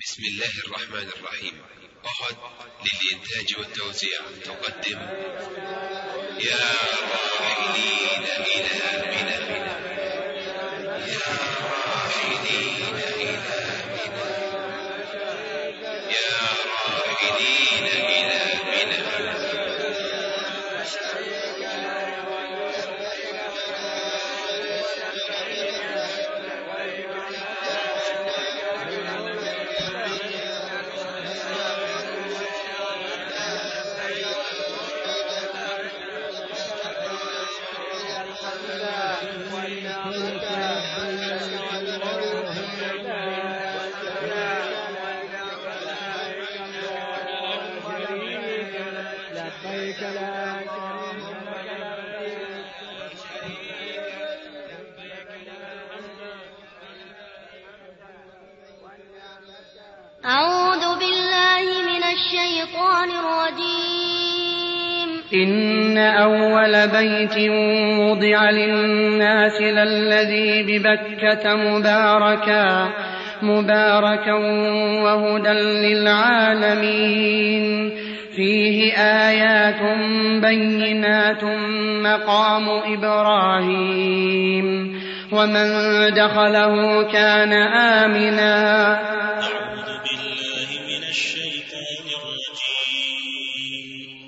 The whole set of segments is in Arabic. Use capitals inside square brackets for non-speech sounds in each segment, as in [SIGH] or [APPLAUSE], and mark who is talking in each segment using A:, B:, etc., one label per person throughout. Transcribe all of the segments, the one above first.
A: بسم الله الرحمن الرحيم. أحد للإنتاج والتوزيع. تقدم. يا راحلين إلى منى يا راحلين إلى منى يا راحلين إلى
B: إن أول بيت وضع للناس للذي ببكة مباركا مباركا وهدى للعالمين. فيه آيات بينات مقام إبراهيم. ومن دخله كان آمنا.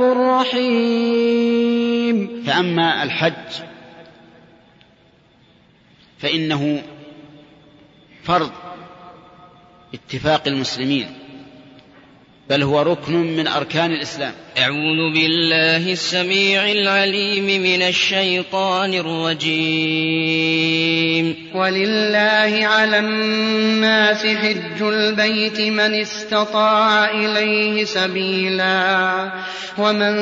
B: الرحيم.
C: فأما الحج فإنه فرض اتفاق المسلمين. بل هو ركن من أركان الإسلام.
D: أعوذ بالله السميع العليم من الشيطان الرجيم.
B: ولله على الناس حج البيت من استطاع إليه سبيلا. ومن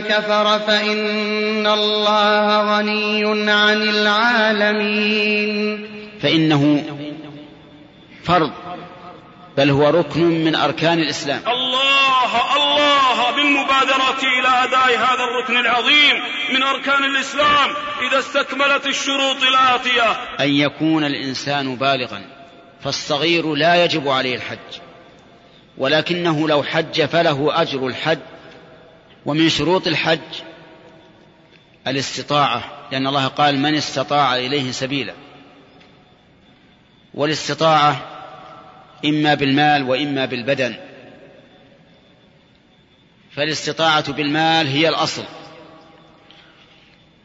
B: كفر فإن الله غني عن العالمين.
C: فإنه فرض بل هو ركن من أركان الإسلام.
E: الله الله بالمبادرة إلى أداء هذا الركن العظيم من أركان الإسلام. إذا استكملت الشروط الآتية
C: أن يكون الإنسان بالغا فالصغير لا يجب عليه الحج. ولكنه لو حج فله أجر الحج. ومن شروط الحج الاستطاعة لأن الله قال من استطاع إليه سبيلا والاستطاعة إما بالمال وإما بالبدن. فالاستطاعة بالمال هي الأصل.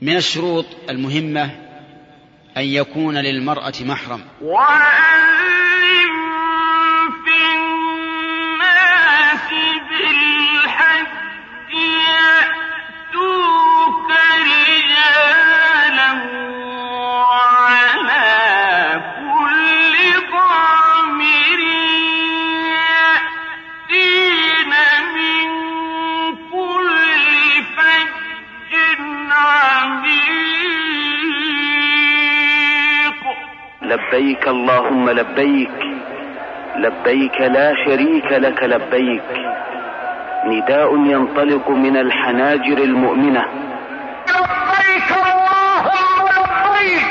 C: من الشروط المهمة أن يكون للمرأة محرم.
F: وأذن في الناس بالحج يأتوك رجالا
G: لبيك اللهم لبيك لبيك لا شريك لك لبيك. نداء ينطلق من الحناجر المؤمنة.
F: لبيك اللهم لبيك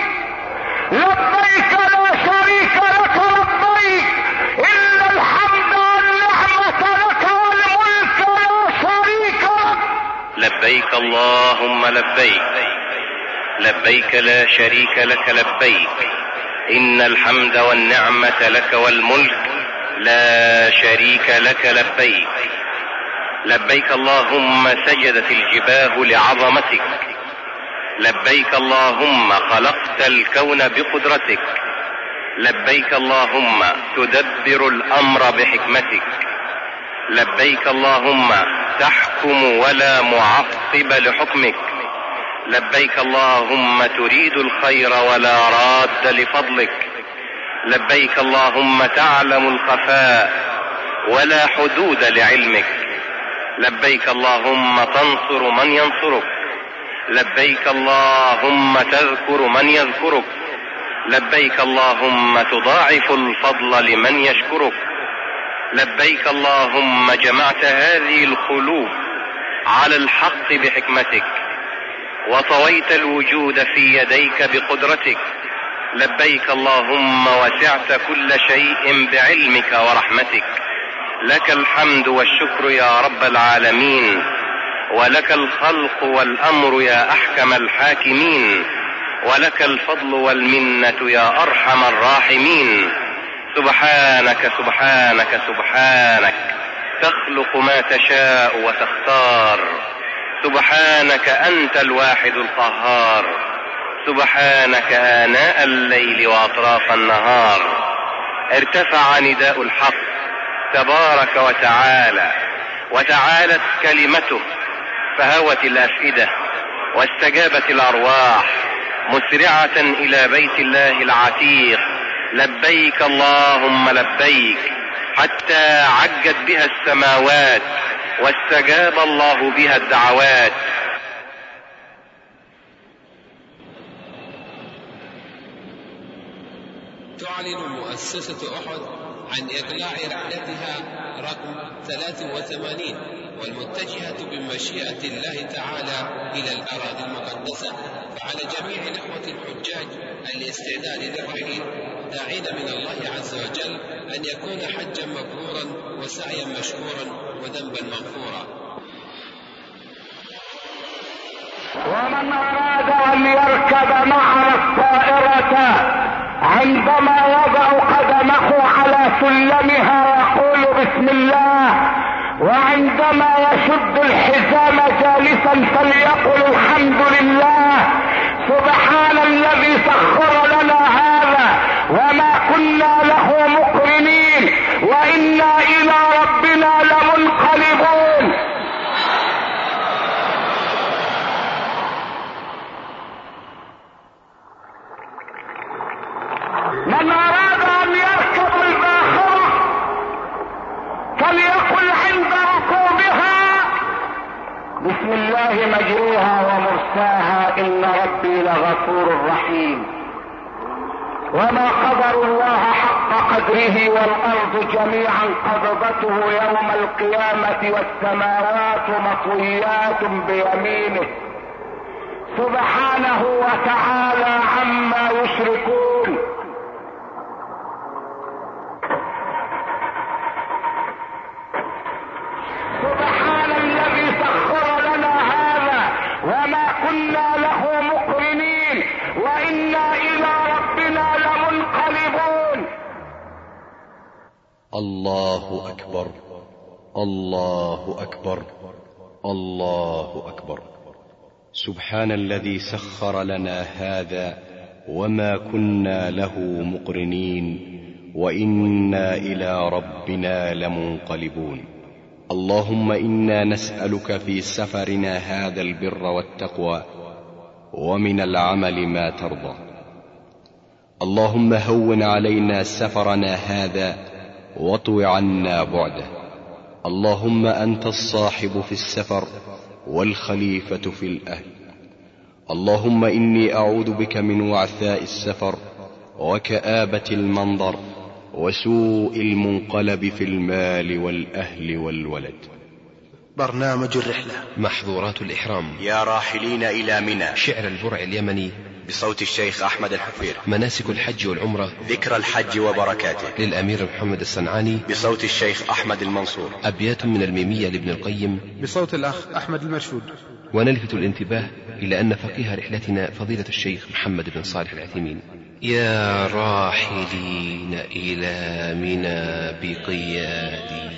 F: لبيك لا شريك لك لبيك. إن الحمد والنعمة لك والملك لا شريك لك.
G: لبيك اللهم لبيك لبيك لا شريك لك لبيك. إن الحمد والنعمة لك والملك لا شريك لك لبيك. لبيك اللهم سجدت الجباه لعظمتك. لبيك اللهم خلقت الكون بقدرتك. لبيك اللهم تدبر الأمر بحكمتك. لبيك اللهم تحكم ولا معقب لحكمك. لبيك اللهم تريد الخير ولا راد لفضلك. لبيك اللهم تعلم الخفاء ولا حدود لعلمك. لبيك اللهم تنصر من ينصرك. لبيك اللهم تذكر من يذكرك. لبيك اللهم تضاعف الفضل لمن يشكرك. لبيك اللهم جمعت هذه القلوب على الحق بحكمتك. وطويت الوجود في يديك بقدرتك. لبيك اللهم وسعت كل شيء بعلمك ورحمتك. لك الحمد والشكر يا رب العالمين. ولك الخلق والأمر يا أحكم الحاكمين. ولك الفضل والمنة يا أرحم الراحمين. سبحانك سبحانك سبحانك. تخلق ما تشاء وتختار. سبحانك أنت الواحد القهار. سبحانك آناء الليل وأطراف النهار. ارتفع نداء الحق. تبارك وتعالى. وتعالت كلمته. فهوت الأفئدة. واستجابت الأرواح. مسرعة إلى بيت الله العتيق. لبيك اللهم لبيك. حتى عجت بها السماوات. واستجاب الله بها الدعوات.
A: تعلن مؤسسة أحد عن إقلاع رحلتها رقم 83 والمتجهة بمشيئة الله تعالى إلى الأراضي المقدسة فعلى جميع الإخوة الحجاج الاستعداد للرحيل داعين من الله عز وجل أن يكون حجا مبرورا وسعيا مشكورا وذنبا مغفورا.
F: ومن أراد أن يركب معنا الطائرة عندما يضع قدمه على سلمها يقول بسم الله وعندما يشد الحزام جالسا فليقل الحمد لله سبحان الذي سخر لنا هذا وما كنا له مقرنين وأنا إلى ربنا لمنقلبون من أراد أن يركب الباخره فليقل عند ركوبها بسم الله مجروها ومرساها إن ربي لغفور رحيم. وما قدر الله حق قدره والأرض جميعا قبضته يوم القيامة والسماوات مطويات بيمينه. سبحانه وتعالى عما يشركون سبحان الذي سخر لنا هذا وما كنا له مقرنين وأنا إلى ربنا لمنقلبون
H: الله أكبر الله أكبر. الله أكبر. سبحان الذي سخر لنا هذا وما كنا له مقرنين وإنا إلى ربنا لمنقلبون. اللهم إنا نسألك في سفرنا هذا البر والتقوى ومن العمل ما ترضى. اللهم هون علينا سفرنا هذا واطو عنا بعده. اللهم أنت الصاحب في السفر والخليفة في الأهل. اللهم إني أعوذ بك من وعثاء السفر وكآبة المنظر وسوء المنقلب في المال والأهل والولد.
I: برنامج الرحلة.
J: محظورات الإحرام.
I: يا راحلين إلى منى.
J: شعر البرع اليمني.
I: بصوت الشيخ أحمد الحفير
J: مناسك الحج والعمرة.
I: ذكر الحج وبركاته.
J: للأمير محمد الصنعاني.
I: بصوت الشيخ أحمد المنصور.
J: أبيات من الميمية لابن القيم.
K: بصوت الأخ أحمد المرشود.
J: ونلفت الانتباه إلى أن فقيه رحلتنا فضيلة الشيخ محمد بن صالح العثيمين. يا راحلين إلى منى بقيادي.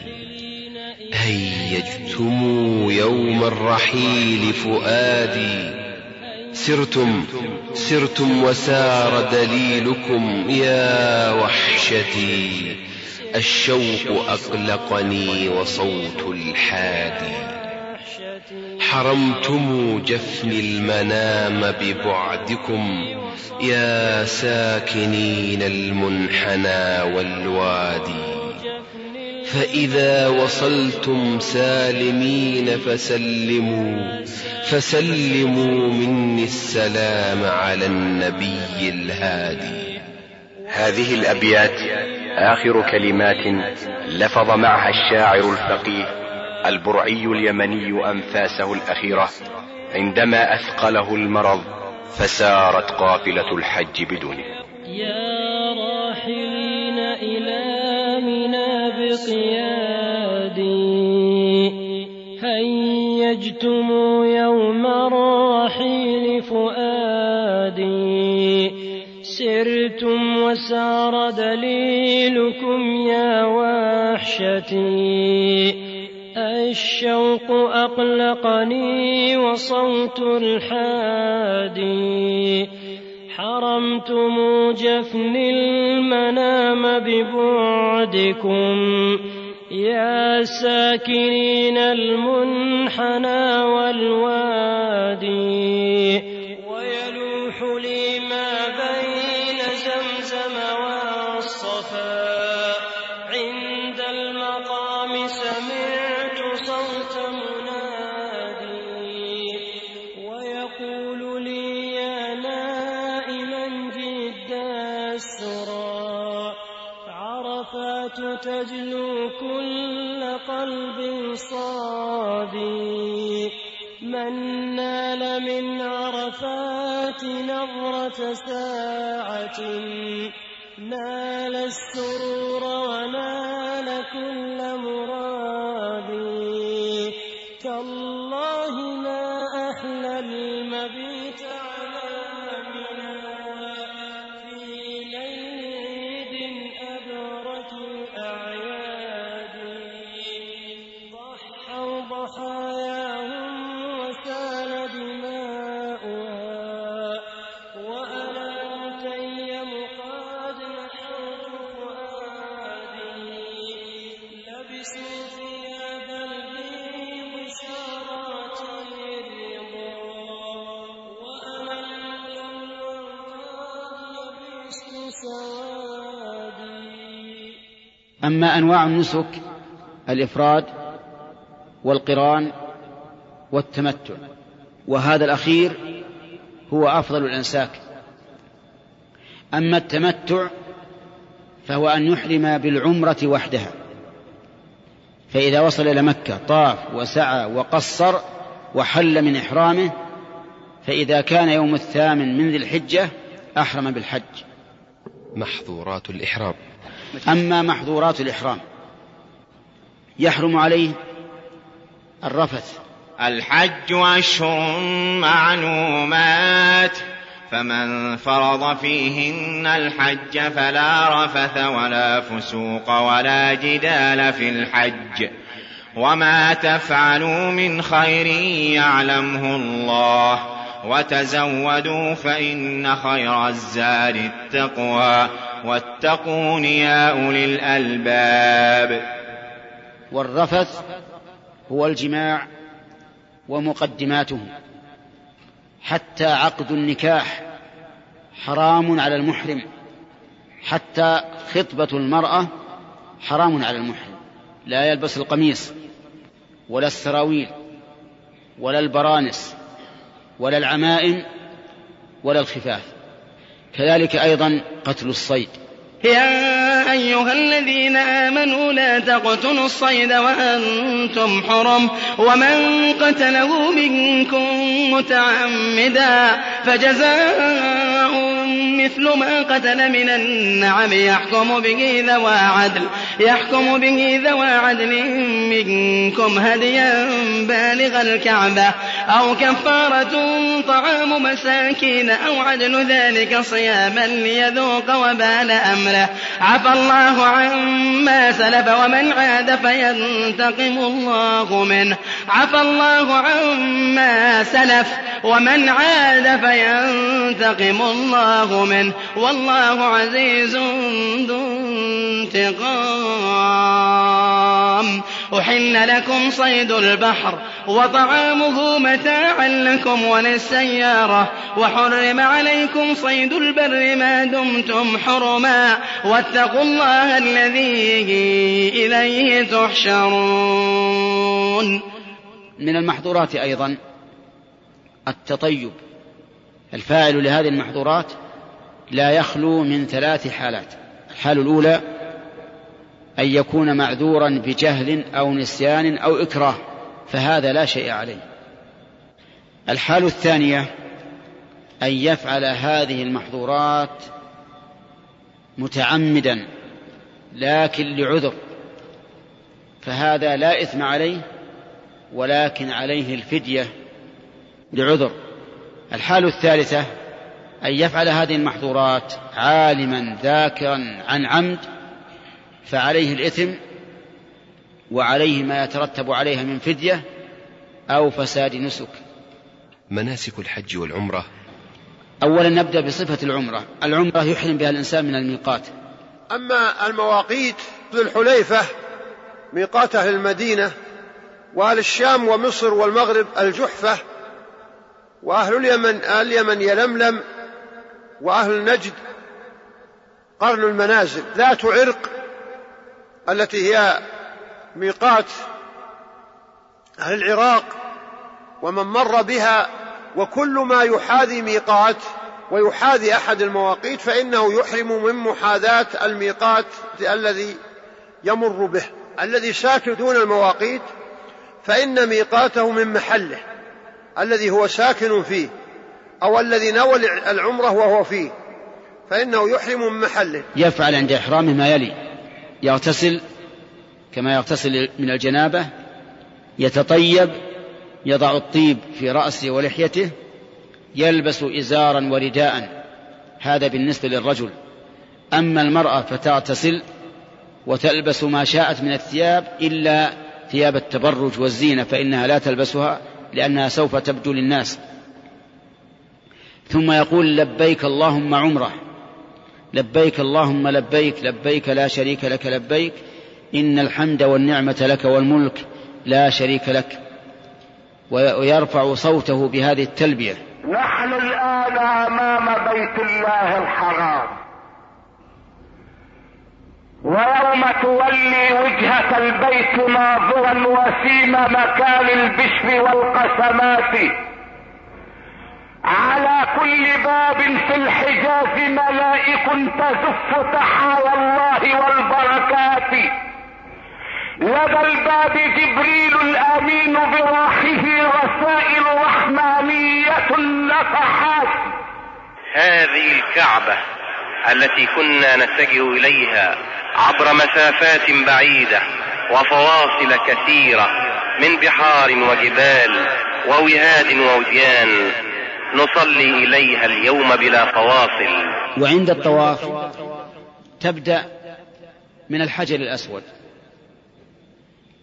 J: هيجتم يوم الرحيل فؤادي. سرتم سرتم وسار دليلكم يا وحشتي. الشوق أقلقني وصوت الحادي. حرمتم جفن المنام ببعدكم يا ساكنين المنحنى والوادي. فإذا وصلتم سالمين فسلموا فسلموا مني السلام على النبي الهادي.
I: هذه الأبيات آخر كلمات لفظ معها الشاعر الفقيه البرعي اليمني أنفاسه الأخيرة عندما أثقله المرض فسارت قافلة الحج بدونه.
L: منى بقيادي هيجتم يوم الرحيل فؤادي. سرتم وسار دليلكم يا وحشتي. الشوق أقلقني وصوت الحادي. حرمتم جفن المنام ببعدكم. يا ساكنين المنحنى والوادي. ويلوح لي ما بين زمزم والصفا. تجلو كل قلب صادي. من نال من عرفات نظرة ساعة نال السرور ونال
C: أما أنواع النسك الإفراد والقران والتمتع. وهذا الأخير هو أفضل الأنساك. أما التمتع فهو أن يحرم بالعمرة وحدها. فإذا وصل إلى مكة طاف وسعى وقصر وحل من إحرامه فإذا كان يوم الثامن من ذي الحجة أحرم بالحج.
J: محظورات الإحرام.
C: أما محظورات الإحرام. يحرم عليه الرفث.
M: الحج أشهر معلومات فمن فرض فيهن الحج فلا رفث ولا فسوق ولا جدال في الحج. وما تفعلوا من خير يعلمه الله. وتزودوا فإن خير الزاد التقوى. واتقون يا أولي الألباب.
C: والرفث هو الجماع ومقدماته. حتى عقد النكاح حرام على المحرم. حتى خطبة المرأة حرام على المحرم. لا يلبس القميص ولا السراويل ولا البرانس ولا العمائم ولا الخفاف. كذلك أيضا قتل الصيد.
D: يا أيها الذين آمنوا لا تقتلوا الصيد وأنتم حرم ومن قتله منكم متعمدا فجزاء مثل ما قتل من النعم يحكم به ذوى عدل يحكم به ذوى عدل منكم هديا بالغ الكعبة أو كفارة طعام مساكين أو عدل ذلك صياما ليذوق وبال أمره. عفى الله عما سلف ومن عاد فينتقم الله منه. عفى الله عما سلف ومن عاد فينتقم الله منه والله عزيز ذو انتقام. أحل لكم صيد البحر وطعامه متاعا لكم وللسيارة. وحرم عليكم صيد البر ما دمتم حرما. واتقوا الله الذي إليه تحشرون.
C: من المحظورات أيضا التطيب. الفاعل لهذه المحظورات لا يخلو من ثلاث حالات. الحال الأولى أن يكون معذورا بجهل أو نسيان أو إكراه فهذا لا شيء عليه. الحال الثانية أن يفعل هذه المحظورات متعمدا لكن لعذر. فهذا لا إثم عليه ولكن عليه الفدية لعذر. الحال الثالثة أن يفعل هذه المحظورات عالما ذاكرا عن عمد فعليه الإثم وعليه ما يترتب عليها من فدية أو فساد نسك.
J: مناسك الحج والعمرة.
C: أولا نبدأ بصفة العمرة. العمرة يحرم بها الإنسان من الميقات.
N: أما المواقيت ذو الحليفة ميقات أهل المدينة وأهل الشام ومصر والمغرب الجحفة وأهل اليمن أهل اليمن يلملم وأهل نجد قرن المنازل ذات عرق التي هي ميقات أهل العراق ومن مر بها وكل ما يحاذي ميقات ويحاذي أحد المواقيت فإنه يحرم من محاذاة الميقات الذي يمر به. الذي ساكن دون المواقيت فإن ميقاته من محله الذي هو ساكن فيه. أو الذي نوى العمرة وهو فيه فإنه يحرم من محله.
C: يفعل عند إحرامه ما يلي. يغتسل كما يغتسل من الجنابة يتطيب يضع الطيب في رأسه ولحيته يلبس إزارا ورداء. هذا بالنسبة للرجل. أما المرأة فتغتسل وتلبس ما شاءت من الثياب إلا ثياب التبرج والزينة فإنها لا تلبسها لأنها سوف تبدو للناس. ثم يقول لبيك اللهم عمره. لبيك اللهم لبيك لبيك لا شريك لك لبيك. إن الحمد والنعمة لك والملك لا شريك لك. ويرفع صوته بهذه التلبية.
F: نحن الآن أمام بيت الله الحرام. ويوم تولي وجهة البيت ناظرا وسيم مكان البشر والقسمات. على كل باب في الحجاز ملائك تزف تحايا الله والبركات. لدى الباب جبريل الأمين براحه رسائل رحمانية نفحات.
G: هذه الكعبة التي كنا نتجه إليها عبر مسافات بعيدة وفواصل كثيرة من بحار وجبال ووهاد ووديان نصلي إليها اليوم بلا فواصل.
C: وعند الطواف تبدأ من الحجر الأسود.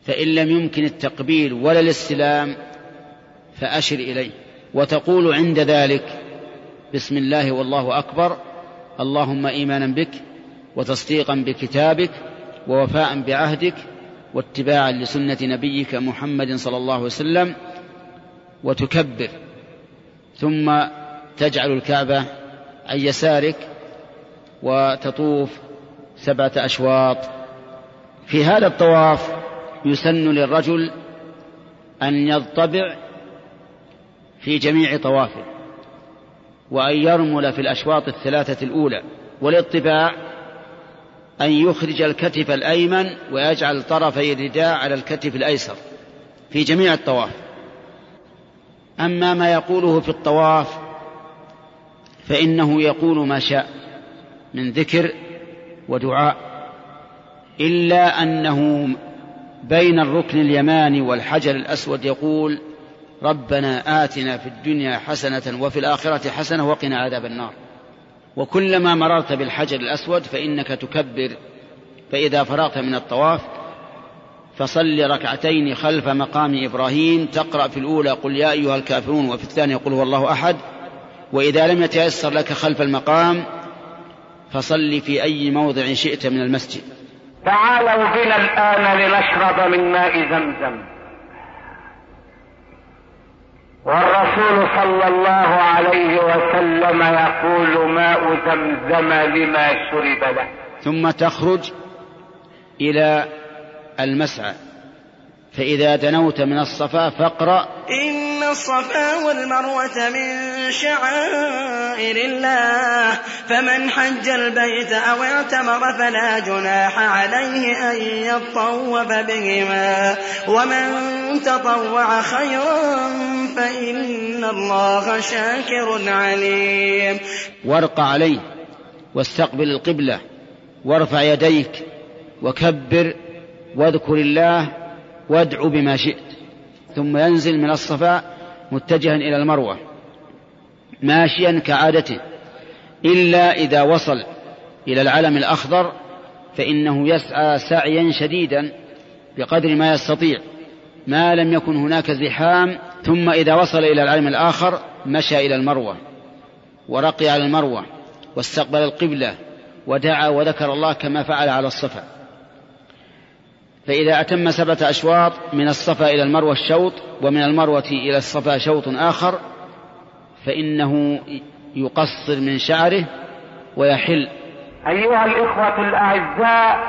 C: فإن لم يمكن التقبيل ولا الاستلام فأشر إليه. وتقول عند ذلك بسم الله والله أكبر اللهم إيمانا بك وتصديقا بكتابك ووفاء بعهدك واتباعا لسنة نبيك محمد صلى الله عليه وسلم وتكبر. ثم تجعل الكعبة عن يسارك وتطوف سبعة أشواط. في هذا الطواف يسن للرجل أن يضطبع في جميع طوافه وأن يرمل في الأشواط الثلاثة الأولى والاطباع أن يخرج الكتف الأيمن ويجعل طرفي الرداء على الكتف الأيسر في جميع الطواف. أما ما يقوله في الطواف فإنه يقول ما شاء من ذكر ودعاء إلا أنه بين الركن اليماني والحجر الأسود يقول ربنا آتنا في الدنيا حسنة وفي الآخرة حسنة وقنا عذاب النار. وكلما مررت بالحجر الأسود فإنك تكبر فإذا فرغت من الطواف فصل ركعتين خلف مقام إبراهيم تقرأ في الأولى قل يا أيها الكافرون وفي الثانية قل هو الله أحد. وإذا لم يتيسر لك خلف المقام فصل في أي موضع شئت من المسجد.
F: تعالوا بنا الآن لنشرب من ماء زمزم. والرسول صلى الله عليه وسلم يقول ماء زمزم لما شرب له.
C: ثم تخرج إلى المسعى. فإذا دنوت من الصفا فاقرأ.
D: إن الصفا والمروة من شعائر الله. فمن حج البيت أو اعتمر فلا جناح عليه أن يطوف بهما. ومن تطوع خيرا فإن الله شاكر عليم.
C: وارق عليه واستقبل القبلة. وارفع يديك وكبر. واذكر الله وادعو بما شئت. ثم ينزل من الصفا متجها إلى المروة ماشيا كعادته إلا إذا وصل إلى العلم الأخضر فإنه يسعى سعيا شديدا بقدر ما يستطيع. ما لم يكن هناك زحام ثم إذا وصل إلى العلم الآخر مشى إلى المروة ورقي على المروة واستقبل القبلة ودعا وذكر الله كما فعل على الصفا. فإذا أتم سبعة أشواط من الصفا إلى المروة الشوط ومن المروة إلى الصفا شوط آخر فإنه يقصر من شعره ويحل.
F: أيها الإخوة الأعزاء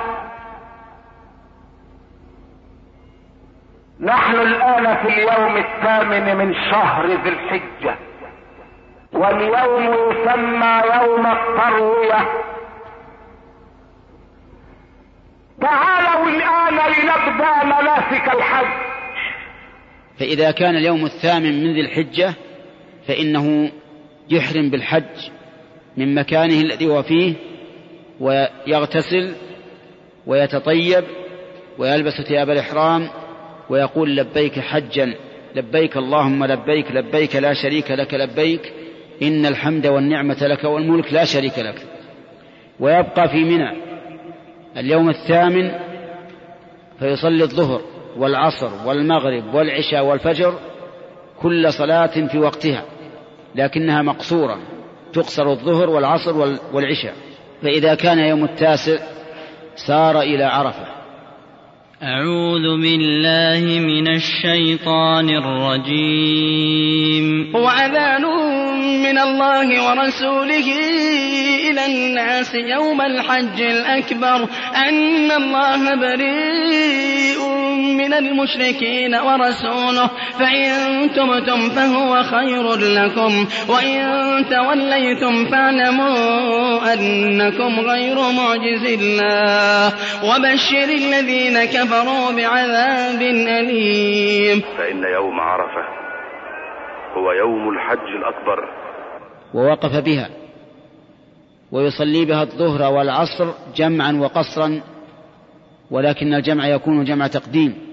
F: نحن الآن في اليوم الثامن من شهر ذي الحجة واليوم يسمى يوم التروية. تعالوا الآن لنبدأ مناسك الحج.
C: فإذا كان اليوم الثامن من ذي الحجة فإنه يحرم بالحج من مكانه الذي هو فيه ويغتسل ويتطيب ويلبس ثياب الإحرام ويقول لبيك حجا لبيك اللهم لبيك لبيك لا شريك لك لبيك إن الحمد والنعمة لك والملك لا شريك لك. ويبقى في منى اليوم الثامن فيصلي الظهر والعصر والمغرب والعشاء والفجر كل صلاة في وقتها لكنها مقصورة تقصر الظهر والعصر والعشاء. فإذا كان يوم التاسع سار إلى عرفة.
O: أعوذ بالله من الشيطان الرجيم.
D: وأذان من الله ورسوله. إلى الناس يوم الحج الأكبر أن الله بريء من المشركين ورسوله. فإن تبتم فهو خير لكم وإن توليتم فاعلموا أنكم غير معجز الله. وبشر الذين كفروا بعذاب أليم.
P: فإن يوم عرفة هو يوم الحج الأكبر.
C: ووقف بها. ويصلي بها الظهر والعصر جمعا وقصرا ولكن الجمع يكون جمع تقديم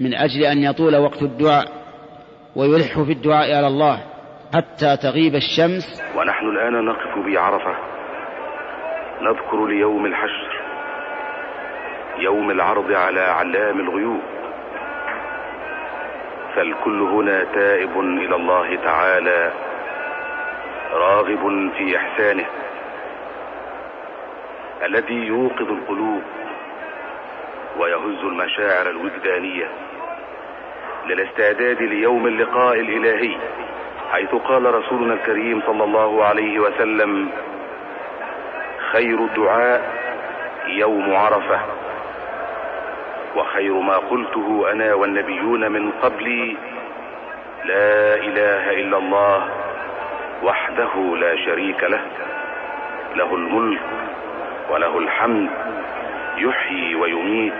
C: من أجل أن يطول وقت الدعاء ويلح في الدعاء على الله حتى تغيب الشمس.
P: ونحن الآن نقف بعرفة نذكر ليوم الحشر يوم العرض على علام الغيوب. فالكل هنا تائب إلى الله تعالى راغب في إحسانه. الذي يوقظ القلوب ويهز المشاعر الوجدانية للاستعداد ليوم اللقاء الإلهي حيث قال رسولنا الكريم صلى الله عليه وسلم خير الدعاء يوم عرفة وخير ما قلته أنا والنبيون من قبلي لا إله إلا الله وحده لا شريك له له الملك وله الحمد يحيي ويميت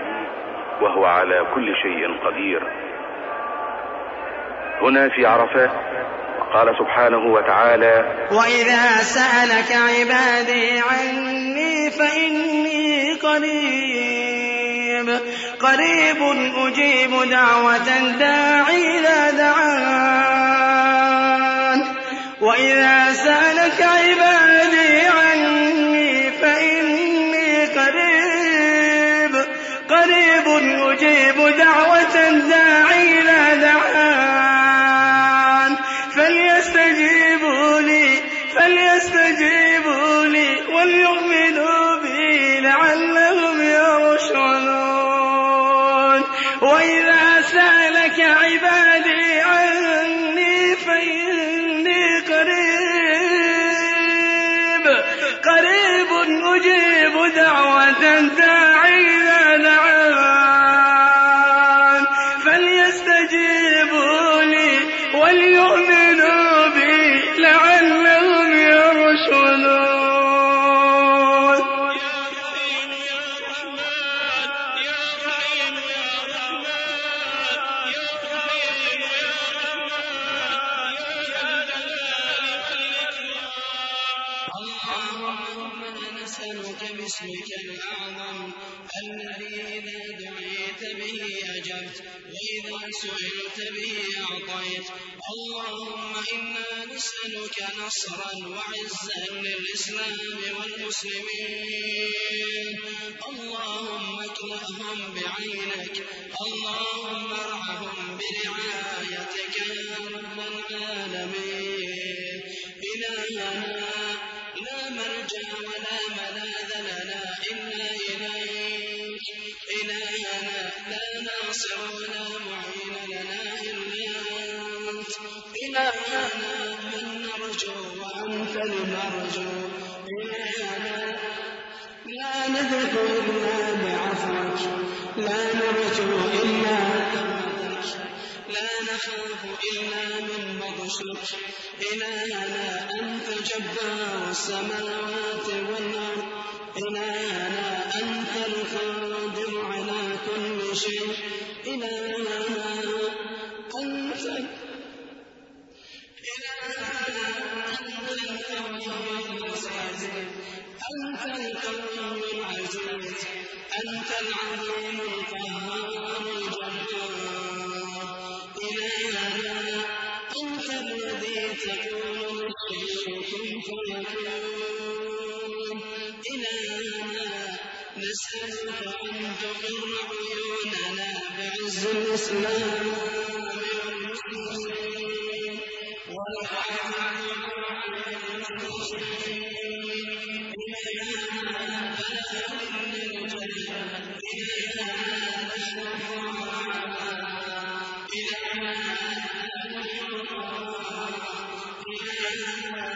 P: وهو على كل شيء قدير. هنا في عرفات قال سبحانه وتعالى
D: وإذا سألك عبادي عني فإني قريب قريب أجيب دعوة الداعي إذا دعان. وإذا سألك عبادي دعوة الداعي أنت إلهنا من نرجو وأنت المرجو إلهنا لا نهلك إلا بعفوك لا نرجو إلا رحمتك لا نخاف إلا من بطشك إلهنا أنت جبار السماوات والأرض إلهنا أنت القادر على كل شيء إلهنا أنت أنت العزيز القهار. الجبار إلهنا أنت الذي تقول للشيء كن فيكون إلهنا نسألك أن تقر عيوننا بعز الإسلام. والمسلمين بلغ من الجنة إلهنا نحن الضعفاء إلهنا نحن الضعفاء إلهنا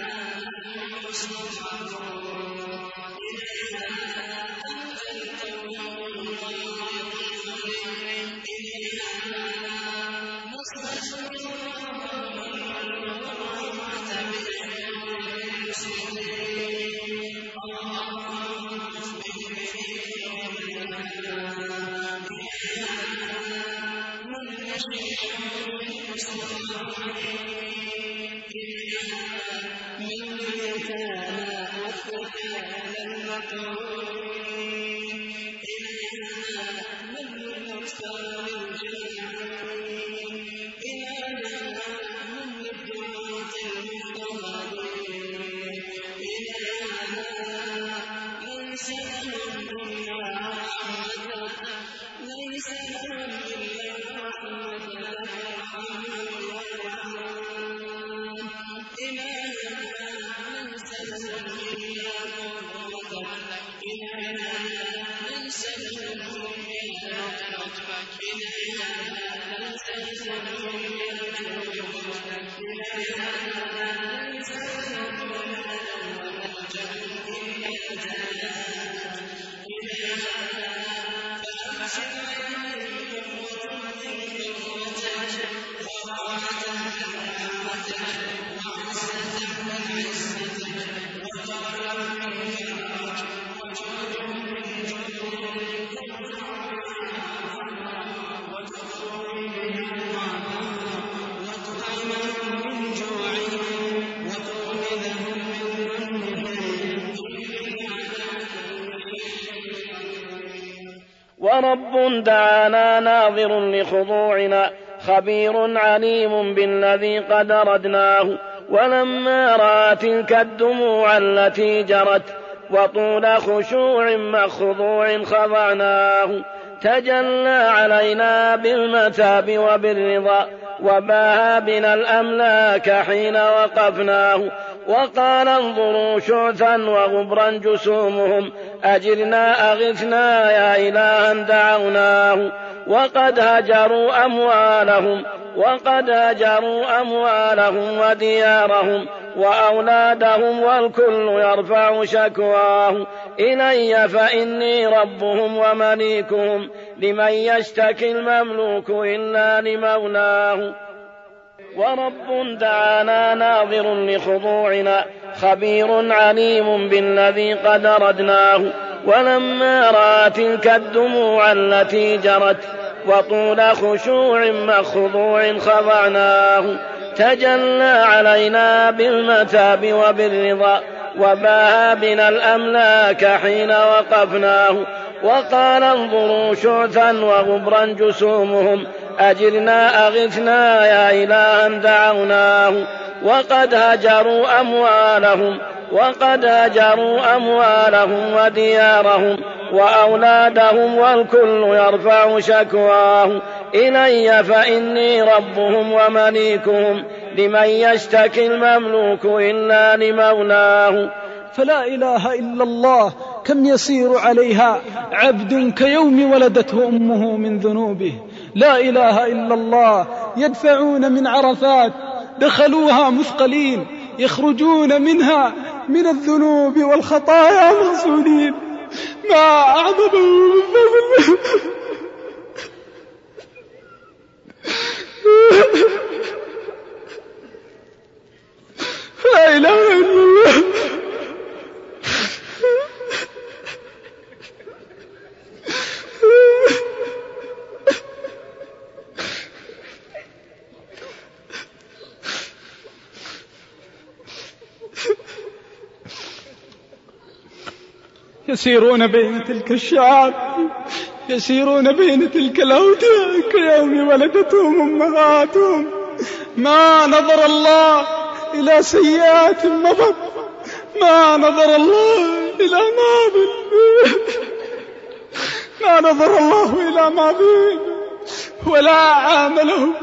D: إلهنا من الأطفال الجائعين إلهنا
Q: ورب دعانا ناظر لخضوعنا خبير عليم بالذي قد ردناه. ولما رأى تلك الدموع التي جرت وطول خشوع مع خضوع خضعناه تجلى علينا بالمتاب وبالرضا. وباها بنا الأملاك حين وقفناه وقال انظروا شعثا وغبرا جسومهم أجرنا أغثنا يا إلها دعوناه وقد هجروا أموالهم وقد هجروا أموالهم وديارهم وأولادهم والكل يرفع شكواه إلي فإني ربهم ومليكهم لمن يشتكي المملوك إلا لمولاه. ورب دعانا ناظر لخضوعنا خبير عليم بالذي قد ردناه. ولما رأى تلك الدموع التي جرت وطول خشوع مخضوع خضعناه. تجلى علينا بالمتاب وبالرضا وباها بنا الأملاك حين وقفناه. وقال انظروا شعثا وغبرا جسومهم. أجرنا أغثنا يا إلها دعوناه. وقد هجروا أموالهم وقد هجروا أموالهم وديارهم وأولادهم والكل يرفع شكواه. إلي فإني ربهم ومليكهم. لمن يشتكي المملوك إلا لمولاه.
R: فلا إله إلا الله. كم يسير عليها عبد كيوم ولدته أمه من ذنوبه. لا إله إلا الله. يدفعون من عرفات. دخلوها مثقلين. يخرجون منها من الذنوب والخطايا مغسولين ما من فضل [LAUGHS] لا إله إلا الله. يسيرون بين تلك الشعاب يسيرون بين تلك الأودية كيوم ولدتهم أمهاتهم. ما نظر الله إلى سيئات مضت ما نظر الله إلى ماض ما نظر الله إلى ماضي ولا عامله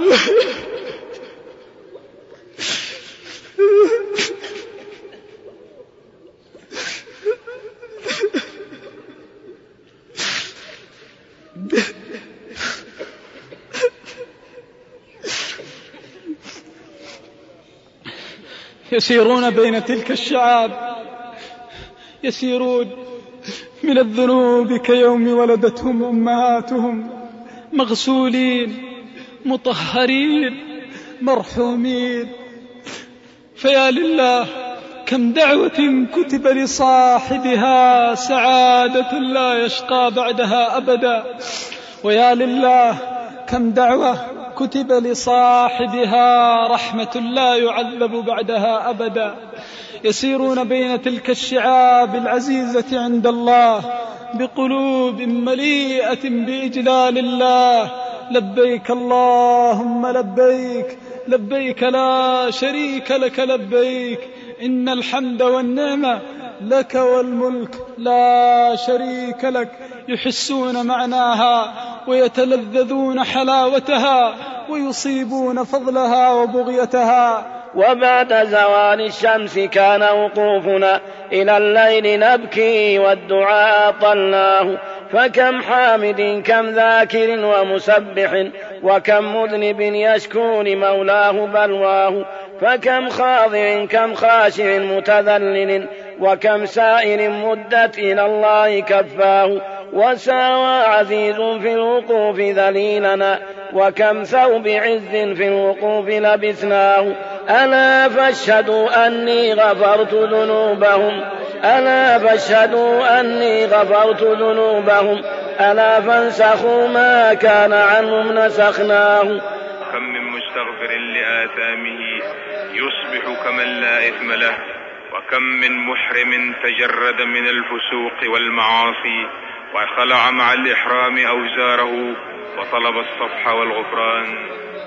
R: يسيرون بين تلك الشعاب. يسيرون من الذنوب كيوم ولدتهم أمهاتهم مغسولين مطهرين مرحومين. فيا لله كم دعوة كتب لصاحبها سعادة لا يشقى بعدها أبدا. ويا لله كم دعوة كتب لصاحبها رحمة لا يعذب بعدها أبدا. يسيرون بين تلك الشعاب العزيزة عند الله بقلوب مليئة بإجلال الله. لبيك اللهم لبيك لبيك لا شريك لك لبيك. إن الحمد والنعمة لك والملك لا شريك لك. يحسون معناها ويتلذذون حلاوتها ويصيبون فضلها وبغيتها.
Q: وبعد زوال الشمس كان وقوفنا إلى الليل نبكي والدعاء طلناه. فكم حامد كم ذاكر ومسبح وكم مذنب يشكو لمولاه بلواه. فكم خاضع كم خاشع متذلل وكم سائر مدت إلى الله كفاه. وساوى عزيز في الوقوف ذليلنا وكم ثوب عز في الوقوف لبثناه ألا فاشهدوا أني غفرت ذنوبهم؟ ألا فاشهدوا أني غفرت ذنوبهم؟ ألا فانسخوا ما كان عنهم نسخناه.
S: كم من مستغفر لآثامه يصبح كمن لا إثم له وكم من محرم تجرد من الفسوق والمعاصي وخلع مع الإحرام أوزاره وطلب الصفح والغفران.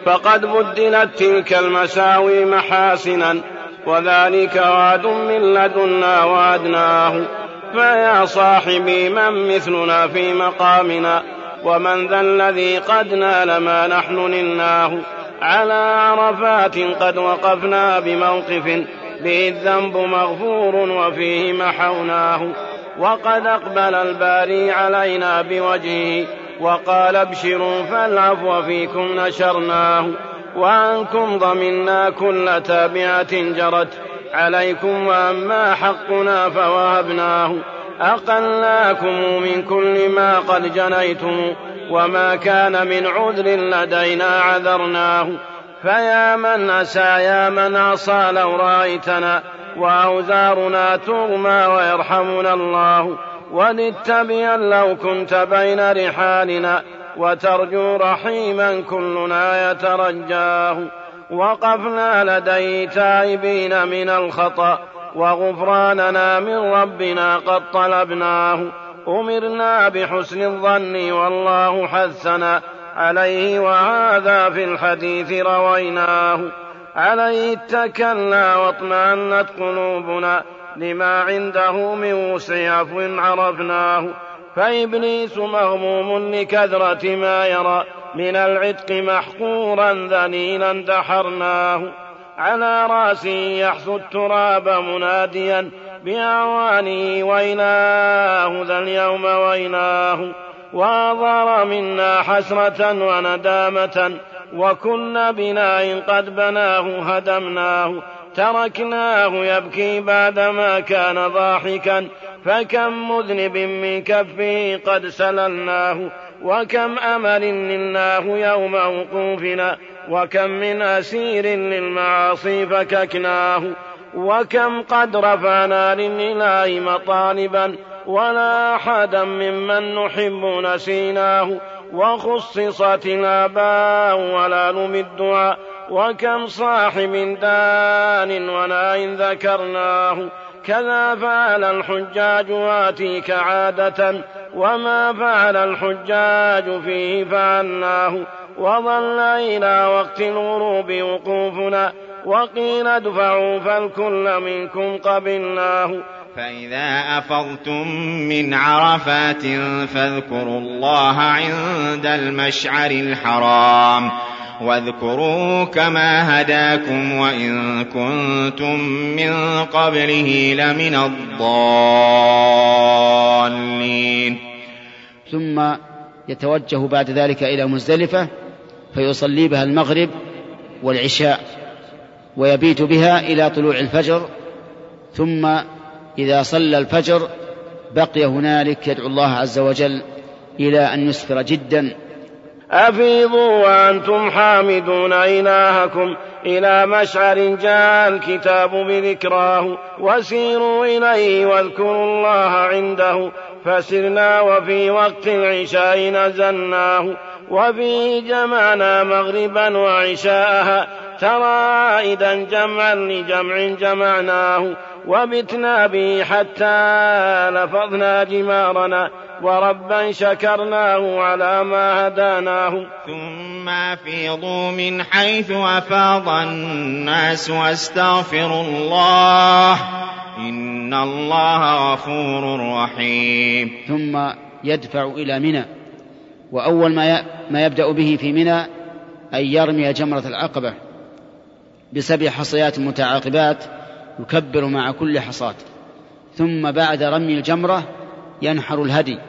Q: فقد بدلت تلك المساوي محاسنا وذلك وعد من لدنا وعدناه فيا صاحبي من مثلنا في مقامنا؟ ومن ذا الذي قد نال ما نحن نلناه على عرفات قد وقفنا بموقف به الذنب مغفور وفيه محوناه. وقد أقبل الباري علينا بوجهه وقال ابشروا فالعفو فيكم نشرناه وعنكم ضمنا كل تابعة جرت عليكم وأما حقنا فوهبناه أقلناكم من كل ما قد جنيتم وما كان من عذر لدينا عذرناه فيا من أسى يا من عصى لو رأيتنا وأوزارنا تغمى ويرحمنا الله. وللتبين لو كنت بين رحالنا وترجو رحيما كلنا يترجاه. وقفنا لديه تائبين من الخطأ وغفراننا من ربنا قد طلبناه. أمرنا بحسن الظن والله حثنا عليه وهذا في الحديث رويناه. عليه اتكلنا واطمأنت قلوبنا لما عنده من وسع عفو عرفناه. فإبليس مغموم لكثرة ما يرى من العتق محقورا ذليلا دحرناه. على راسه يحثو التراب مناديا بأعوانه ويناه ذا اليوم ويناه. وأظهر منا حسرة وندامة وكل بناء قد بناه هدمناه تركناه يبكي بعدما كان ضاحكا. فكم مذنب من كفه قد سللناه وكم أمل نلناه يوم وقوفنا وكم من أسير للمعاصي فككناه. وكم قد رفعنا لله مطالبا ولا أحدا ممن نحب نسيناه. وخصصت الآباء ولا نمدها وكم صاحب دان وناء ذكرناه كذا فعل الحجاج واتيك عادة وما فعل الحجاج فيه فعلناه وظل إلى وقت الغروب وقوفنا وقيل ادفعوا فالكل منكم قبلناه
M: فإذا أفضتم من عرفات فاذكروا الله عند المشعر الحرام واذكروا كما هداكم وإن كنتم من قبله لمن الضالين.
C: ثم يتوجه بعد ذلك إلى مزدلفة فيصلي بها المغرب والعشاء ويبيت بها إلى طلوع الفجر. ثم إذا صلى الفجر بقي هنالك يدعو الله عز وجل إلى أن يسفر جدا.
Q: أفيضوا وأنتم حامدون إلهكم إلى مشعر جاء الكتاب بذكراه وسيروا إليه واذكروا الله عنده. فسرنا وفي وقت العشاء نزلناه وفيه جمعنا مغربا وعشاءها ترى إذا جمعا لجمع جمعناه وبتنا به حتى لفظنا جمارنا وربا شكرناه على ما هداناه.
M: ثم أفيضوا من حيث أفاض الناس واستغفروا الله. إن الله غفور رحيم.
C: ثم يدفع إلى منى وأول ما ما يبدأ به في منى أن يرمي جمرة العقبة بسبع حصيات متعاقبات يكبر مع كل حصاة ثم بعد رمي الجمرة ينحر الهدي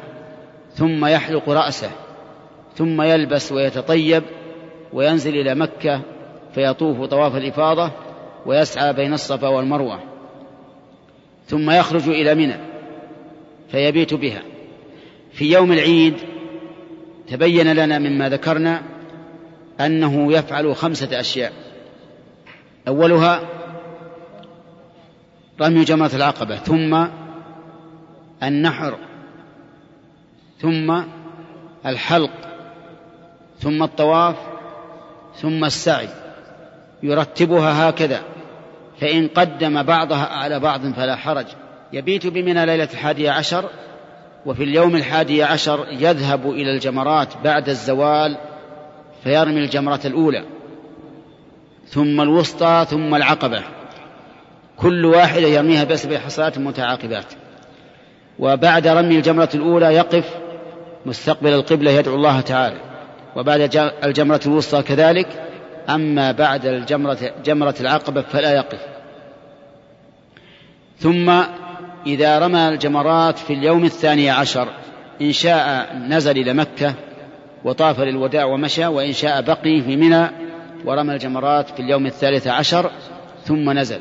C: ثم يحلق رأسه ثم يلبس ويتطيب وينزل إلى مكة فيطوف طواف الإفاضة ويسعى بين الصفا والمروة ثم يخرج إلى منى فيبيت بها. في يوم العيد تبين لنا مما ذكرنا أنه يفعل خمسة أشياء. أولها رمي جمرة العقبة ثم النحر ثم الحلق ثم الطواف ثم السعي. يرتبها هكذا فإن قدم بعضها على بعض فلا حرج. يبيت بمنى ليلة الحادية عشر وفي اليوم الحادي عشر يذهب إلى الجمرات بعد الزوال فيرمي الجمرة الأولى ثم الوسطى ثم العقبة. كل واحدة يرميها بسبع حصيات متعاقبات. وبعد رمي الجمرة الأولى يقف مستقبل القبلة يدعو الله تعالى. وبعد الجمرة الوسطى كذلك أما بعد الجمرة جمرة العقبة فلا يقف. ثم إذا رمى الجمرات في اليوم الثاني عشر إن شاء نزل إلى مكة وطاف للوداع ومشى وإن شاء بقي في منى ورمى الجمرات في اليوم الثالث عشر ثم نزل.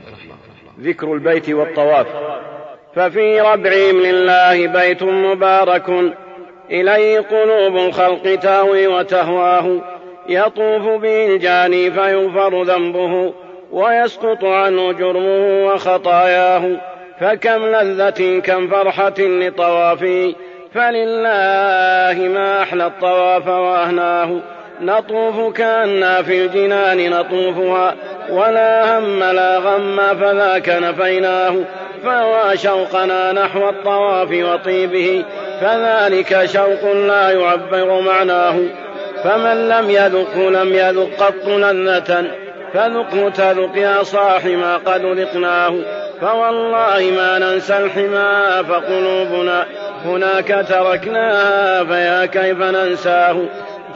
Q: ذكر البيت والطواف. ففي ربعهم لله بيت مبارك. إليه قلوب الخلق تهوي وتهواه. يطوف به الجاني فيغفر ذنبه ويسقط عنه جرمه وخطاياه. فكم لذة كم فرحة لطوافه فلله ما أحلى الطواف وأهناه. نطوف كأنا في الجنان نطوفها ولا هم لا غم فذاك نفيناه فهو شوقنا نحو الطواف وطيبه فذلك شوق لا يعبر معناه. فمن لم يذق لم يذق قط لذة فذقه تذق يا صاح ما قد ذقناه. فوالله ما ننسى الحمى فقلوبنا هناك تركناها فيا كيف ننساه.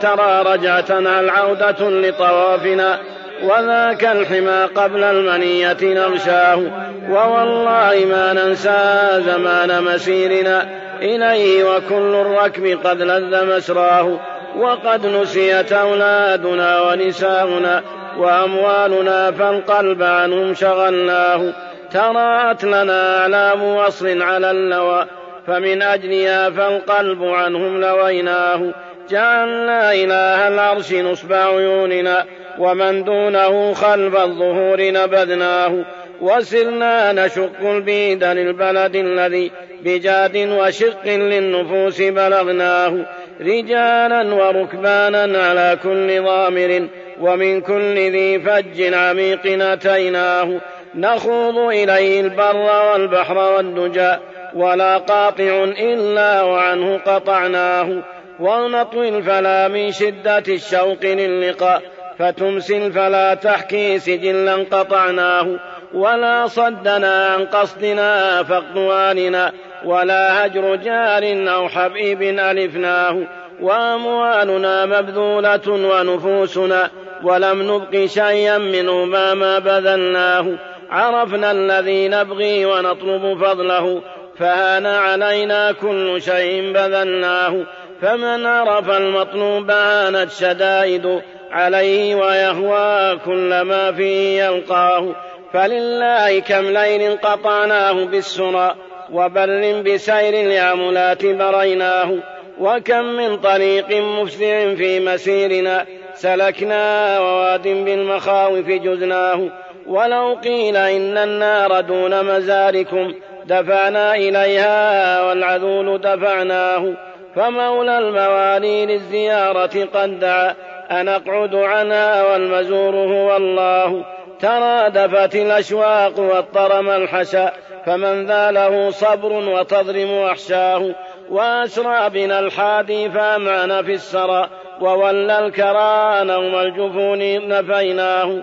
Q: ترى رجعتنا العودة لطوافنا وذاك الحمى قبل المنية نغشاه ووالله ما ننسى زمان مسيرنا إليه وكل الركب قد لذ مسراه وقد نسيت أولادنا ونساؤنا وأموالنا فالقلب عنهم شغلناه. تراءت لنا أعلام وصل على اللوى فمن أجلها فالقلب عنهم لويناه. جعلنا إله العرش نصب عيوننا ومن دونه خلف الظهور نبذناه وسرنا نشق البيد للبلد الذي بجاد وشق للنفوس بلغناه رجالا وركبانا على كل ضامر ومن كل ذي فج عميق أتيناه نخوض إليه البر والبحر والدجى ولا قاطع إلا وعنه قطعناه. ونطوي الفلا من شدة الشوق للقاء فتمسي الفلا تحكي سجلا قطعناه ولا صدنا عن قصدنا فاقواننا ولا هجر جار أو حبيب ألفناه. وأموالنا مبذولة ونفوسنا ولم نبق شيئا منهما ما بذلناه. عرفنا الذي نبغي ونطلب فضله فهان علينا كل شيء بذلناه. فمن عرف المطلوب هانت شدائد عليه ويهوى كل ما فيه يلقاه. فلله كم ليل قطعناه بالسرى وبر بسير الياملات بريناه. وكم من طريق مفسع في مسيرنا سلكنا وواد بالمخاوف جزناه. ولو قيل إن النار دون مزاركم دفعنا إليها والعذول دفعناه. فمولى الموالي للزيارة قد دعا أنقعد عنها والمزور هو الله. ترادفت الأشواق واضطرم الحشا فمن ذا له صبر وتضرم أحشاه. وأسرى بنا الحادي فأمعن في السرى وولى الكرى نوم الجفون نفيناه.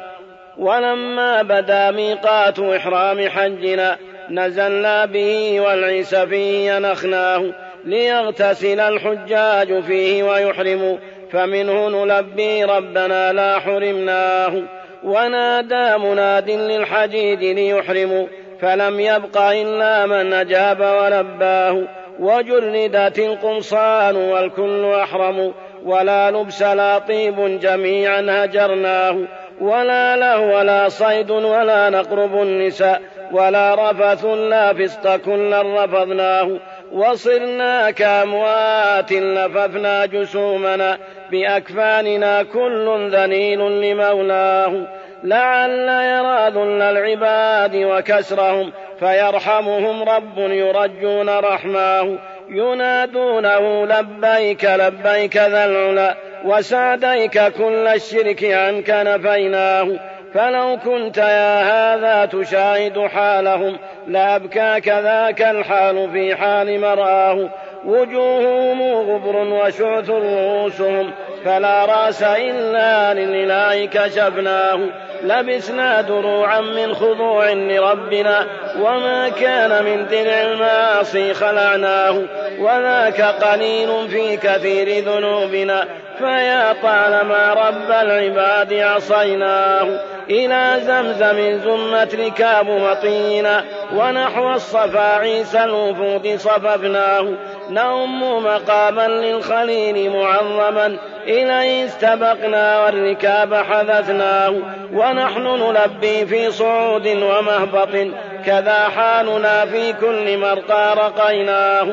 Q: ولما بدا ميقات إحرام حجنا نزلنا به والعيس فيه ينخناه ليغتسل الحجاج فيه ويحرموا فمنه نلبي ربنا لا حرمناه. ونادى مناد للحجيج ليحرموا فلم يبق إلا من أجاب ولباه وجردت القمصان والكل أحرم ولا لبس لا طيب جميعا هجرناه. ولا له ولا صيد ولا نقرب النساء ولا رفث لا فسق كلا رفضناه. وصرنا كأموات لففنا جسومنا بأكفاننا كل ذليل لمولاه. لعل يرى ذل العباد وكسرهم فيرحمهم رب يرجون رحماه. ينادونه لبيك لبيك ذا العلا وسعديك كل الشرك عنك نفيناه. فلو كنت يا هذا تشاهد حالهم لأبكاك ذاك الحال في حال مرآه وجوههم غبر وشعث رؤوسهم فلا رأس إلا للإله كشفناه. لبسنا دروعا من خضوع لربنا وما كان من درع المعاصي خلعناه. وذاك قليل في كثير ذنوبنا فيا طالما رب العباد عصيناه إلى زمزم زمت ركاب مطينا ونحو الصفا عيسى الوفود صففناه نؤم مقاما للخليل معظما. إليه استبقنا والركاب حدثناه ونحن نلبي في صعود ومهبط. كذا حالنا في كل مرقى رقيناه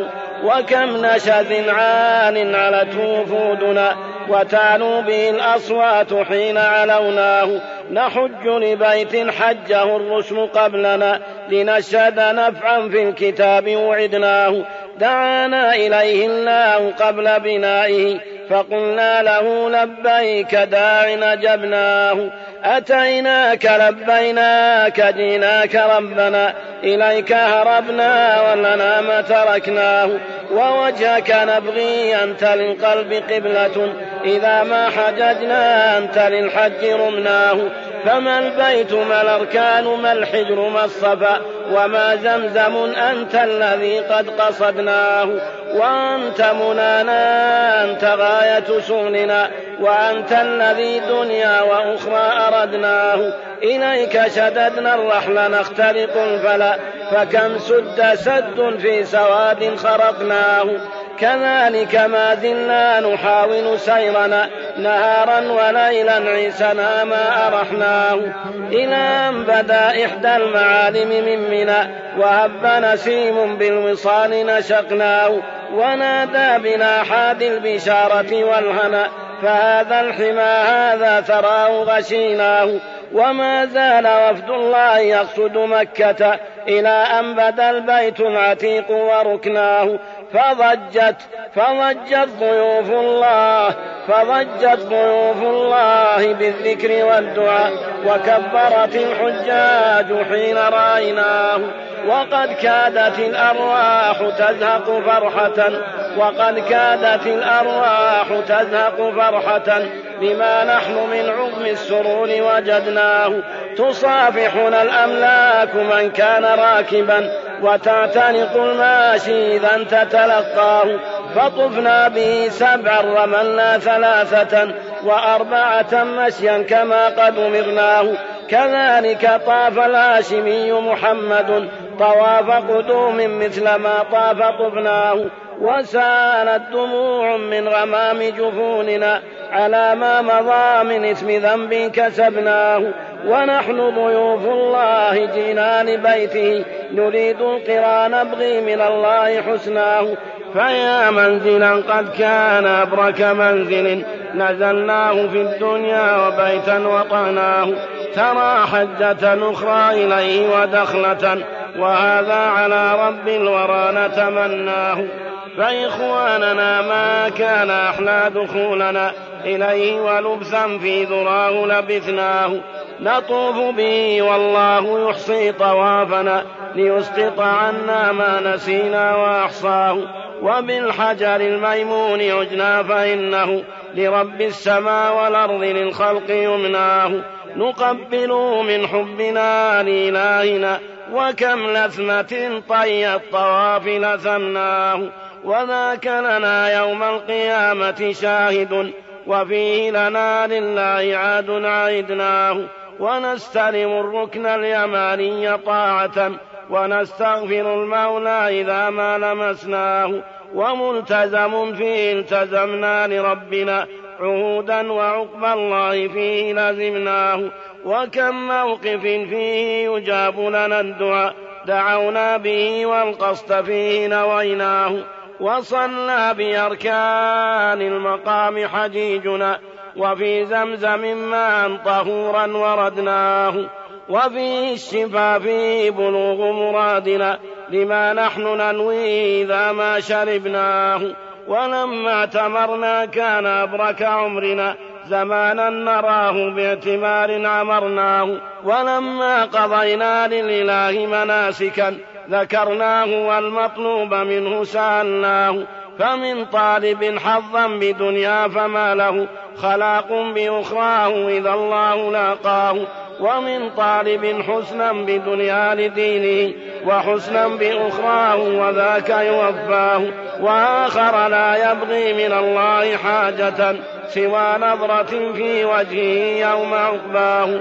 Q: وكم نشد عان علت وفودنا وتعلو به الأصوات حين علوناه. نحج لبيت حجه الرسل قبلنا. لنشهد نفعا في الكتاب وعدناه. دعانا إليه الله قبل بنائه فقلنا له لبيك داع نجبناه أتيناك لبيناك جيناك ربنا إليك هربنا ولنا ما تركناه. ووجهك نبغي أنت للقلب قبلة إذا ما حججنا أنت للحج رمناه. فما البيت ما الأركان ما الحجر ما الصفا وما زمزم أنت الذي قد قصدناه. وأنت منانا أنت غاية سؤلنا وأنت الذي دنيا وأخرى أردناه. إليك شددنا الرحل نخترق الفلا فكم سد سد في سواد خرقناه. كذلك ما زلنا نحاول سيرنا. نهارا وليلا عيسنا ما أرحناه. إلى أن بدا إحدى المعالم من منى وهب نسيم بالوصال نشقناه ونادى بنا حاد البشارة والهنا فهذا الحمى هذا ثراه غشيناه وما زال وفد الله يقصد مكة إلى أن بدا البيت العتيق وركناه فضجت فضجت ضيوف الله فضجت ضيوف الله بالذكر والدعاء وكبرت الحجاج حين رأيناه. وقد كادت الأرواح تزهق فرحة وقد كادت الأرواح تزهق فرحة بما نحن من عظم السرور وجدناه. تصافحنا الأملاك من كان راكبا وتعتنق الماشي إذا أنت تلقاه. فطفنا به سبعا رملنا ثلاثة وأربعة مشيا كما قد أمرناه. كذلك طاف الهاشمي محمد طواف قدوم مثل ما طاف طفناه وسالت دموع من غمام جفوننا على ما مضى من اسم ذنب كسبناه. ونحن ضيوف الله جينا لبيته نريد القرى نبغي من الله حسناه. فيا منزلا قد كان أبرك منزل نزلناه في الدنيا وبيتا وطعناه ترى حجة أخرى إليه ودخلة وهذا على رب الورى نتمناه. فإخواننا ما كان أحلى دخولنا إليه ولبثا في ذراه لبثناه. نطوف به والله يحصي طوافنا ليسقط عنا ما نسينا وأحصاه. وبالحجر الميمون عجنا فإنه لرب السماء والأرض للخلق يمناه. نقبل من حبنا لإلهنا وكم لثمة طي الطواف لثمناه. وذاك لنا يوم القيامة شاهد وفيه لنا لله عاد عيدناه ونستلم الركن اليماني طاعة ونستغفر المولى إذا ما لمسناه وملتزم فيه التزمنا لربنا عهودا وعقب الله فيه لزمناه وكم موقف فيه يجاب لنا الدعاء دعونا به والقصد فيه نويناه وصلى بأركان المقام حجيجنا وفي زمزم ماء طهورا وردناه وفيه الشفاء فيه بلوغ مرادنا لما نحن ننوي إذا ما شربناه. ولما اعتمرنا كان أبرك عمرنا زمانا نراه باعتمار عمرناه. ولما قضينا للإله مناسكا ذكرناه والمطلوب منه سألناه فمن طالب حظا بدنيا فما له خلاق بأخراه إذا الله لاقاه. ومن طالب حسنا بدنيا لدينه وحسنا بأخراه وذاك يوفاه. وآخر لا يبغي من الله حاجة سوى نظرة في وجهه يوم عقباه.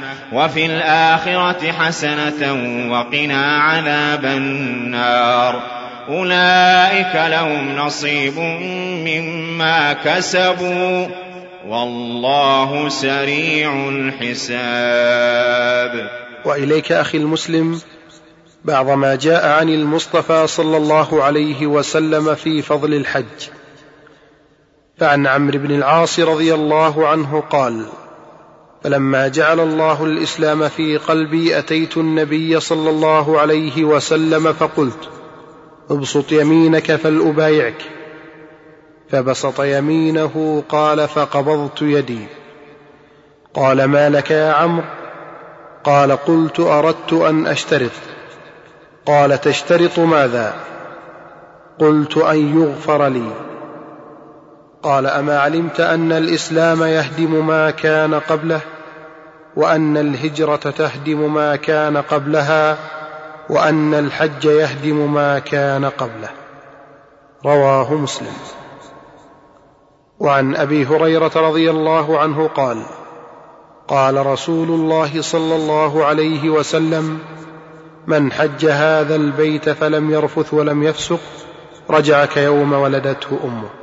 M: وفي الآخرة حسنة وقنا عذاب النار. أولئك لهم نصيب مما كسبوا. والله سريع الحساب.
K: وإليك أخي المسلم بعض ما جاء عن المصطفى صلى الله عليه وسلم في فضل الحج. فعن عمرو بن العاص رضي الله عنه قال فلما جعل الله الإسلام في قلبي أتيت النبي صلى الله عليه وسلم فقلت ابسط يمينك فلأبايعك. فبسط يمينه قال فقبضت يدي. قال ما لك يا عمرو؟ قال قلت أردت أن أشترط. قال تشترط ماذا؟ قلت أن يغفر لي. قال أما علمت أن الإسلام يهدم ما كان قبله وأن الهجرة تهدم ما كان قبلها وأن الحج يهدم ما كان قبله رواه مسلم. وعن أبي هريرة رضي الله عنه قال قال رسول الله صلى الله عليه وسلم من حج هذا البيت فلم يرفث ولم يفسق رجع كيوم ولدته أمه.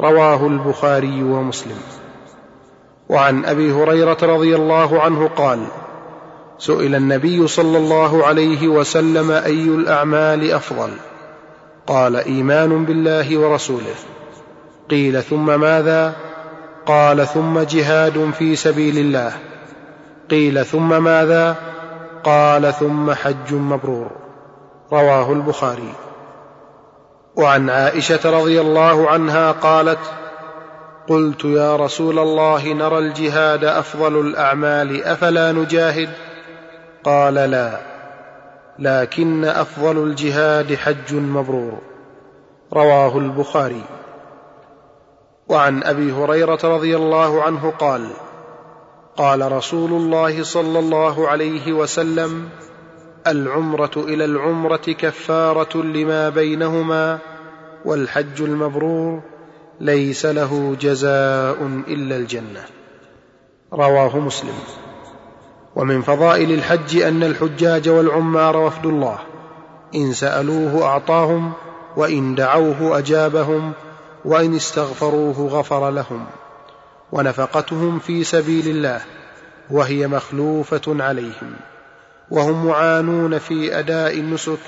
K: رواه البخاري ومسلم. وعن أبي هريرة رضي الله عنه قال سئل النبي صلى الله عليه وسلم أي الأعمال أفضل؟ قال إيمان بالله ورسوله. قيل ثم ماذا؟ قال ثم جهاد في سبيل الله. قيل ثم ماذا؟ قال ثم حج مبرور. رواه البخاري. وعن عائشة رضي الله عنها قالت قلت يا رسول الله نرى الجهاد أفضل الأعمال أفلا نجاهد؟ قال لا لكن أفضل الجهاد حج مبرور رواه البخاري. وعن أبي هريرة رضي الله عنه قال قال رسول الله صلى الله عليه وسلم العمرة إلى العمرة كفارة لما بينهما والحج المبرور ليس له جزاء إلا الجنة. رواه مسلم. ومن فضائل الحج أن الحجاج والعمار وفد الله. إن سألوه أعطاهم وإن دعوه أجابهم وإن استغفروه غفر لهم. ونفقتهم في سبيل الله وهي مخلوفة عليهم. وهم معانون في أداء النسك.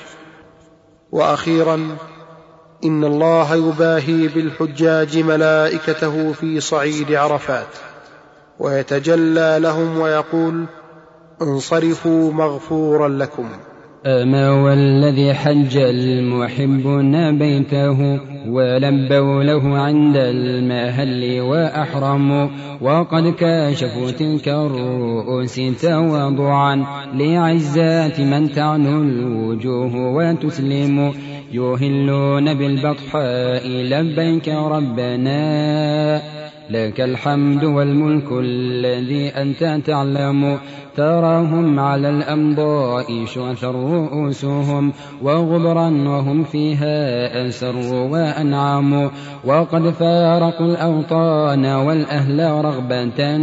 K: وأخيرا إن الله يباهي بالحجاج ملائكته في صعيد عرفات ويتجلى لهم ويقول انصرفوا مغفورا لكم.
T: أما والذي حج المحبون بيته ولبوا له عند المهل وأحرموا وقد كاشفوا تلك الرؤوس تواضعا لعزات من تعنو الوجوه وتسلم يهلون بالبطحاء لبيك ربنا لك الحمد والملك الذي أنت تعلم تراهم على الأمضاء شعثا رؤوسهم وغبرا وهم فيها أسر وأنعم وقد فارقوا الأوطان والأهل رغبة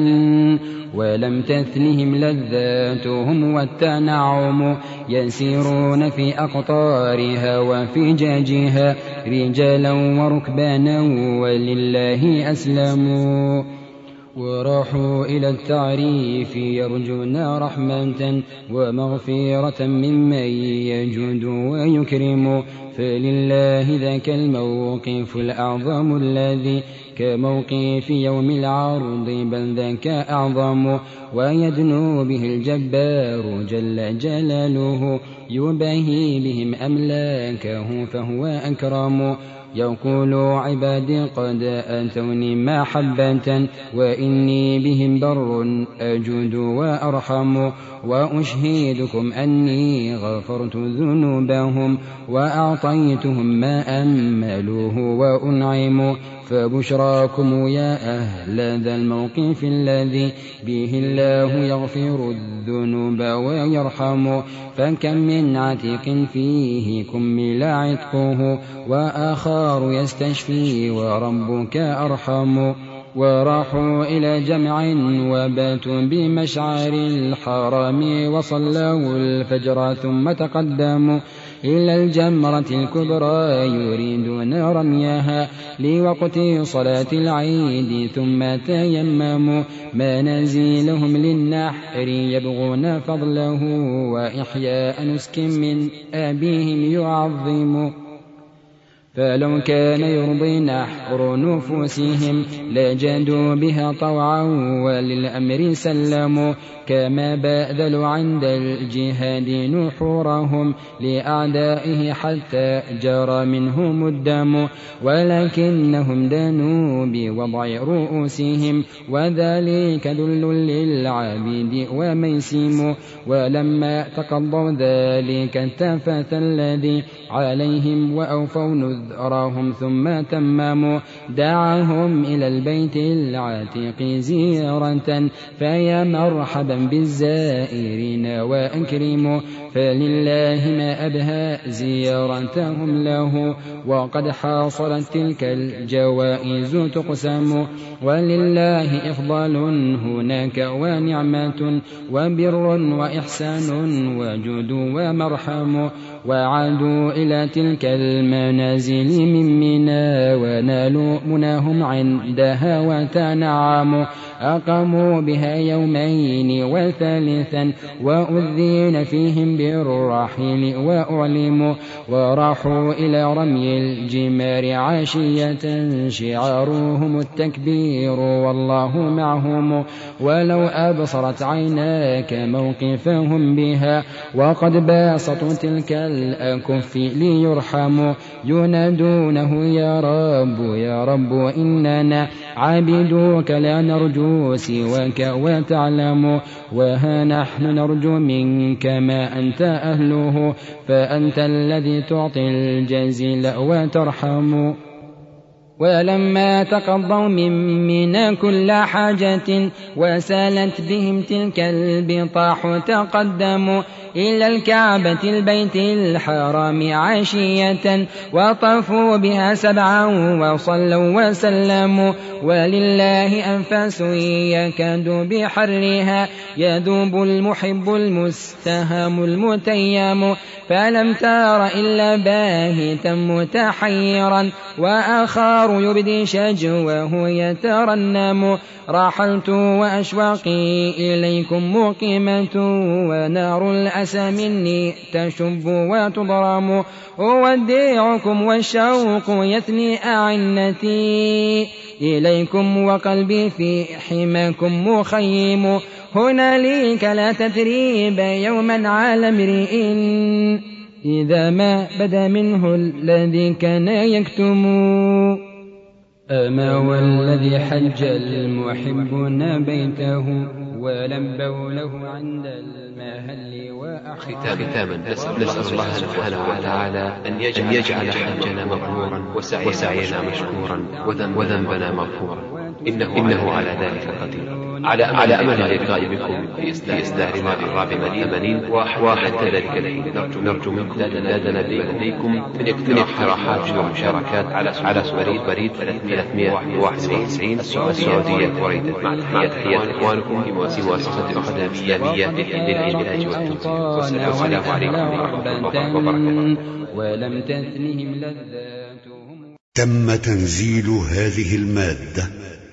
T: ولم تثنهم لذاتهم والتنعم. يسيرون في أقطارها وفجاجها رجالا وركبانا ولله أسلموا. وراحوا إلى التعريف يرجون رحمة ومغفرة ممن يجود ويكرم. فلله ذاك الموقف الأعظم الذي كموقف يوم العرض بل ذاك أعظم. ويدنو به الجبار جل جلاله يباهي بهم أملاكه فهو أكرم. يقول عبادي قد أتوني محبة وإني بهم بر أجود وأرحم وأشهدكم أني غفرت ذنوبهم وأعطيتهم ما أملوه وأنعم فبشراكم يا أهل ذا الموقف الذي به الله يغفر الذنوب ويرحم. فكم من عتيق فيه كمل عتقه وآخر يستشفي وربك أرحم. وراحوا إلى جمع وباتوا بمشعر الحرام وصلوا الفجر ثم تقدموا إلى الجمرة الكبرى يريدون رميها لوقت صلاة العيد ثم تيمموا منازلهم للنحر يبغون فضله وإحياء نسك من أبيهم يعظم فلو كان يرضي نحر نفوسهم لجدوا بها طوعا وللأمر سلموا. كما بأذلوا عند الجهاد نحورهم لأعدائه حتى جرى منهم الدم. ولكنهم دانوا بوضع رؤوسهم وذلك ذل للعابد وميسيم. ولما تقضوا ذلك التفت الذي عليهم وأوفوا نذرهم ثم تماموا. دعاهم إلى البيت العتيق زيارة فيا مرحبا بالزائرين وأكرموا. فلله ما أبهى زيارتهم له وقد حاصلت تلك الجوائز تقسم. ولله إفضال هناك ونعمة وبر وإحسان وجود ومرحم. وعادوا إلى تلك المنازل من منى ونالوا مناهم عندها وتنعموا أقاموا بها يومين وثالثا وأذين فيهم بالرحيل وأعلموا وراحوا إلى رمي الجمار عشية شعارهم التكبير والله معهم ولو أبصرت عيناك موقفهم بها وقد باسطوا تلك الأكف ليرحموا ينادونه يا رب يا رب إننا عابدوك لا نرجو سواك وتعلم وها نحن نرجو منك ما أنت أهله فأنت الذي تعطي الجزيل وترحم. ولما تقضوا من كل حاجة وسالت بهم تلك البطاح تقدموا إلى الكعبة البيت الحرام عشية وطفوا بها سبعا وصلوا وسلموا ولله أنفاس يكاد بحرها يذوب المحب المستهام المتيم فلم تار إلا باهتا متحيرا وآخر يبدي شجوه يترنم. رحلت وأشواقي إليكم مقيمة ونار الأسى مني تشب وتضرم. أوديعكم والشوق يثني أعنتي. إليكم وقلبي في حماكم مخيم. هنالك لا تثريب يوما على امرئ. إذا ما بدا منه الذي كان يكتم. أما والذي حج المحبون بيته ولبوا له عند المهل
J: ختاما نسأل الله سبحانه وتعالى أن يجعل, يجعل حجنا مبرورا وسعينا مشكورا وذنبنا مغفورا. إنه, إنه على ذلك قدير على أمل, على أمل اللقاء بكم في إصدار الرابع مدين وحتى ذلك الحين نرجو منكم لدنا لديكم من اقتراحات ومشاركات على بريد بريد 391 السعودية الكويت مع تحيات إخوانكم في مؤسسة الأكاديمية للعلاج والتوفيق والسلام عليكم ورحمة الله وبركاته
T: ولم تثنهم لذاتهم
U: تم تنزيل هذه المادة